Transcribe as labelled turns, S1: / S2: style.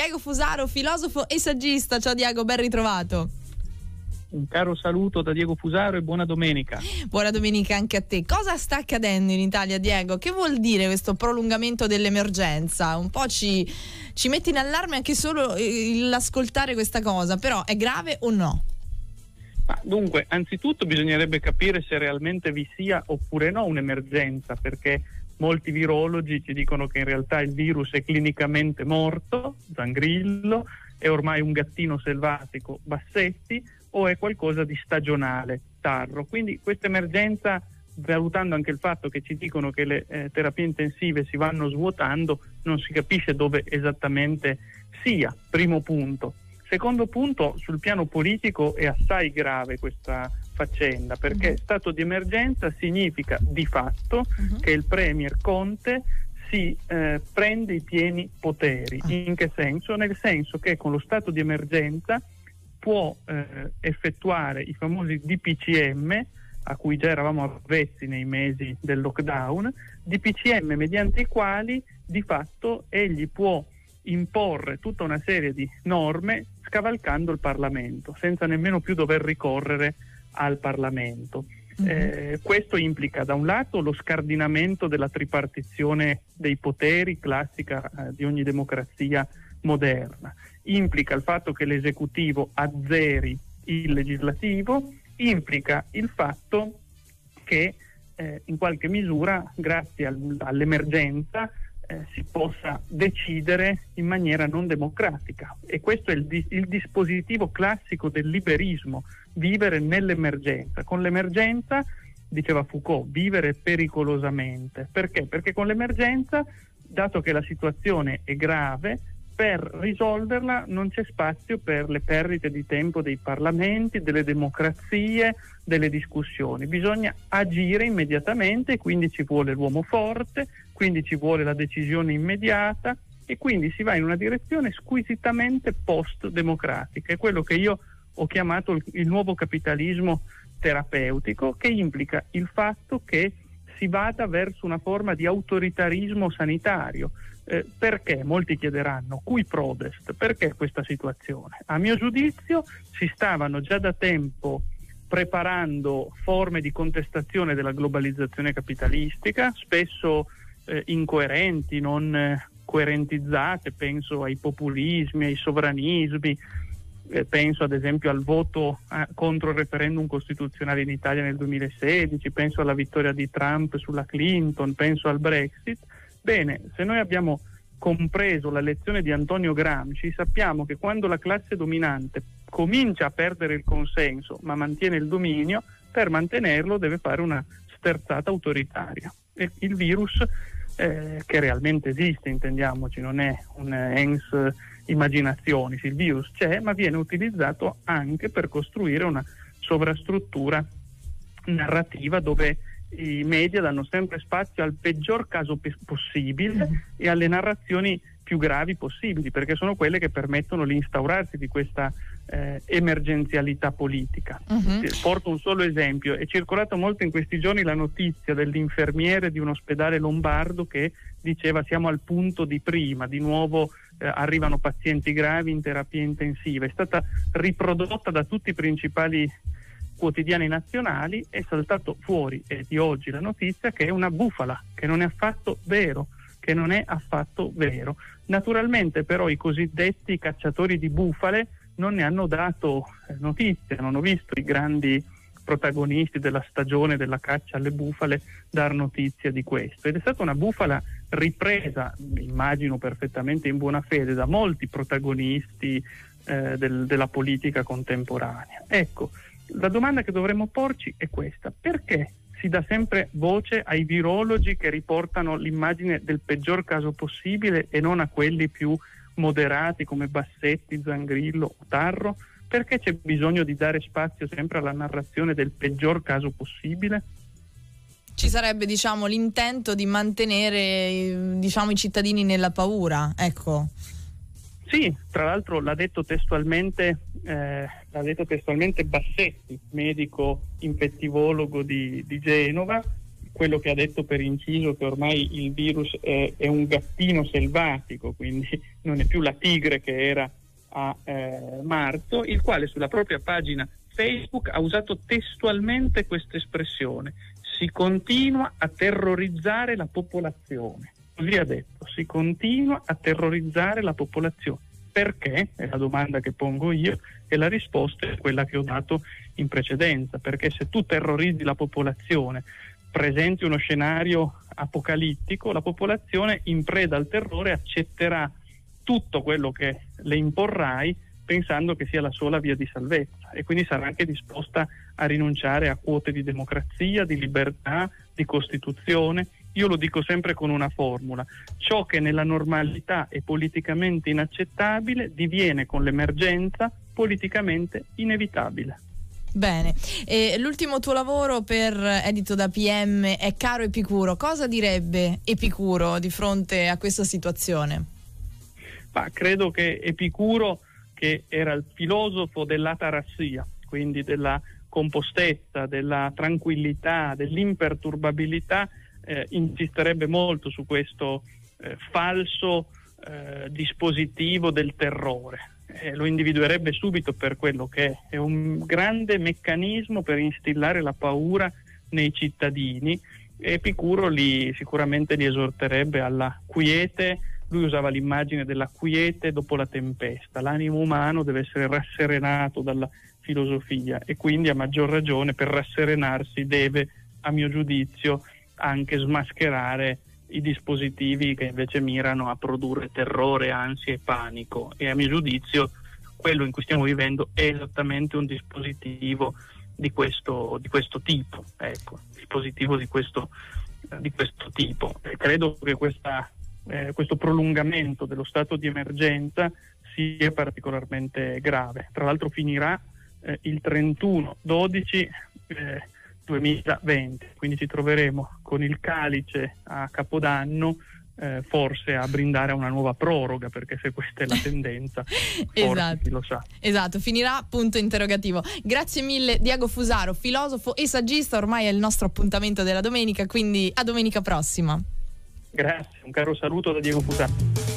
S1: Diego Fusaro, filosofo e saggista. Ciao Diego, ben ritrovato.
S2: Un caro saluto da Diego Fusaro e buona domenica.
S1: Buona domenica anche a te. Cosa sta accadendo in Italia, Diego? Che vuol dire questo prolungamento dell'emergenza? Un po' ci, ci mette in allarme anche solo l'ascoltare questa cosa, però è grave o no?
S2: dunque, anzitutto bisognerebbe capire se realmente vi sia oppure no un'emergenza, perché molti virologi ci dicono che in realtà il virus è clinicamente morto, Zangrillo, è ormai un gattino selvatico, Bassetti, o è qualcosa di stagionale, Tarro. Quindi questa emergenza, valutando anche il fatto che ci dicono che le eh, terapie intensive si vanno svuotando, non si capisce dove esattamente sia, primo punto. Secondo punto, sul piano politico è assai grave questa faccenda perché mm. stato di emergenza significa di fatto uh-huh. che il Premier Conte si eh, prende i pieni poteri. Uh-huh. In che senso? Nel senso che con lo stato di emergenza può eh, effettuare i famosi DPCM a cui già eravamo avvezzi nei mesi del lockdown, DPCM mediante i quali di fatto egli può imporre tutta una serie di norme scavalcando il Parlamento, senza nemmeno più dover ricorrere al Parlamento. Mm-hmm. Eh, questo implica da un lato lo scardinamento della tripartizione dei poteri classica eh, di ogni democrazia moderna, implica il fatto che l'esecutivo azzeri il legislativo, implica il fatto che eh, in qualche misura, grazie al, all'emergenza, eh, si possa decidere in maniera non democratica e questo è il, di- il, dispositivo classico del liberismo, vivere nell'emergenza. Con l'emergenza, diceva Foucault, vivere pericolosamente. Perché? Perché con l'emergenza, dato che la situazione è grave, per risolverla non c'è spazio per le perdite di tempo dei parlamenti, delle democrazie, delle discussioni. Bisogna agire immediatamente, quindi ci vuole l'uomo forte, quindi ci vuole la decisione immediata e quindi si va in una direzione squisitamente post-democratica. È quello che io ho chiamato il, il nuovo capitalismo terapeutico, che implica il fatto che si vada verso una forma di autoritarismo sanitario. Eh, perché? Molti chiederanno, cui prodest? Perché questa situazione? A mio giudizio si stavano già da tempo preparando forme di contestazione della globalizzazione capitalistica, spesso eh, incoerenti, non eh, coerentizzate, penso ai populismi, ai sovranismi, eh, penso ad esempio al voto eh, contro il referendum costituzionale in Italia nel 2016, penso alla vittoria di Trump sulla Clinton, penso al Brexit. Bene, se noi abbiamo compreso la lezione di Antonio Gramsci, sappiamo che quando la classe dominante comincia a perdere il consenso ma mantiene il dominio, per mantenerlo deve fare una sterzata autoritaria. E il virus eh, che realmente esiste, intendiamoci, non è un ens immaginazioni, il virus c'è, ma viene utilizzato anche per costruire una sovrastruttura narrativa dove i media danno sempre spazio al peggior caso pe- possibile e alle narrazioni più gravi possibili, perché sono quelle che permettono l'instaurarsi di questa eh, emergenzialità politica. Uh-huh. Porto un solo esempio, è circolato molto in questi giorni la notizia dell'infermiere di un ospedale lombardo che diceva siamo al punto di prima, di nuovo eh, arrivano pazienti gravi in terapia intensiva, è stata riprodotta da tutti i principali quotidiani nazionali, è saltato fuori e di oggi la notizia che è una bufala, che non è affatto vero che non è affatto vero. Naturalmente però i cosiddetti cacciatori di bufale non ne hanno dato eh, notizia, non ho visto i grandi protagonisti della stagione della caccia alle bufale dar notizia di questo ed è stata una bufala ripresa, immagino perfettamente in buona fede, da molti protagonisti eh, del, della politica contemporanea. Ecco, la domanda che dovremmo porci è questa, perché si dà sempre voce ai virologi che riportano l'immagine del peggior caso possibile e non a quelli più moderati come Bassetti, Zangrillo o Tarro? Perché c'è bisogno di dare spazio sempre alla narrazione del peggior caso possibile?
S1: Ci sarebbe diciamo, l'intento di mantenere diciamo, i cittadini nella paura, ecco.
S2: Sì, tra l'altro l'ha detto testualmente, eh, l'ha detto testualmente Bassetti, medico infettivologo di, di Genova, quello che ha detto per inciso che ormai il virus è, è, un gattino selvatico, quindi non è più la tigre che era a eh, marzo, il quale sulla propria pagina Facebook ha usato testualmente questa espressione. Si continua a terrorizzare la popolazione. Così ha detto, si continua a terrorizzare la popolazione. Perché? È la domanda che pongo io e la risposta è quella che ho dato in precedenza, perché se tu terrorizzi la popolazione presenti uno scenario apocalittico, la popolazione in preda al terrore accetterà tutto quello che le imporrai pensando che sia la sola via di salvezza e quindi sarà anche disposta a rinunciare a quote di democrazia, di libertà, di Costituzione. Io lo dico sempre con una formula, ciò che nella normalità è politicamente inaccettabile diviene con l'emergenza politicamente inevitabile.
S1: Bene, e l'ultimo tuo lavoro per edito da PM è Caro Epicuro. Cosa direbbe Epicuro di fronte a questa situazione?
S2: Ma credo che Epicuro, che era il filosofo dell'atarassia, quindi della compostezza, della tranquillità, dell'imperturbabilità, eh, insisterebbe molto su questo eh, falso eh, dispositivo del terrore lo individuerebbe subito per quello che è, è un grande meccanismo per instillare la paura nei cittadini. Epicuro li, sicuramente li esorterebbe alla quiete, lui usava l'immagine della quiete dopo la tempesta, l'animo umano deve essere rasserenato dalla filosofia e quindi a maggior ragione per rasserenarsi deve, a mio giudizio, anche smascherare i dispositivi che invece mirano a produrre terrore, ansia e panico e a mio giudizio quello in cui stiamo vivendo è esattamente un dispositivo di questo, di questo tipo, ecco, dispositivo di questo, di questo tipo. E credo che questa, eh, questo prolungamento dello stato di emergenza sia particolarmente grave. Tra l'altro finirà eh, il 31-12 eh, 2020, quindi ci troveremo con il calice a Capodanno eh, forse a brindare a una nuova proroga, perché se questa è la tendenza, esatto. chi lo sa.
S1: Esatto, finirà punto interrogativo. Grazie mille Diego Fusaro, filosofo e saggista, ormai è il nostro appuntamento della domenica, quindi a domenica prossima.
S2: Grazie, un caro saluto da Diego Fusaro.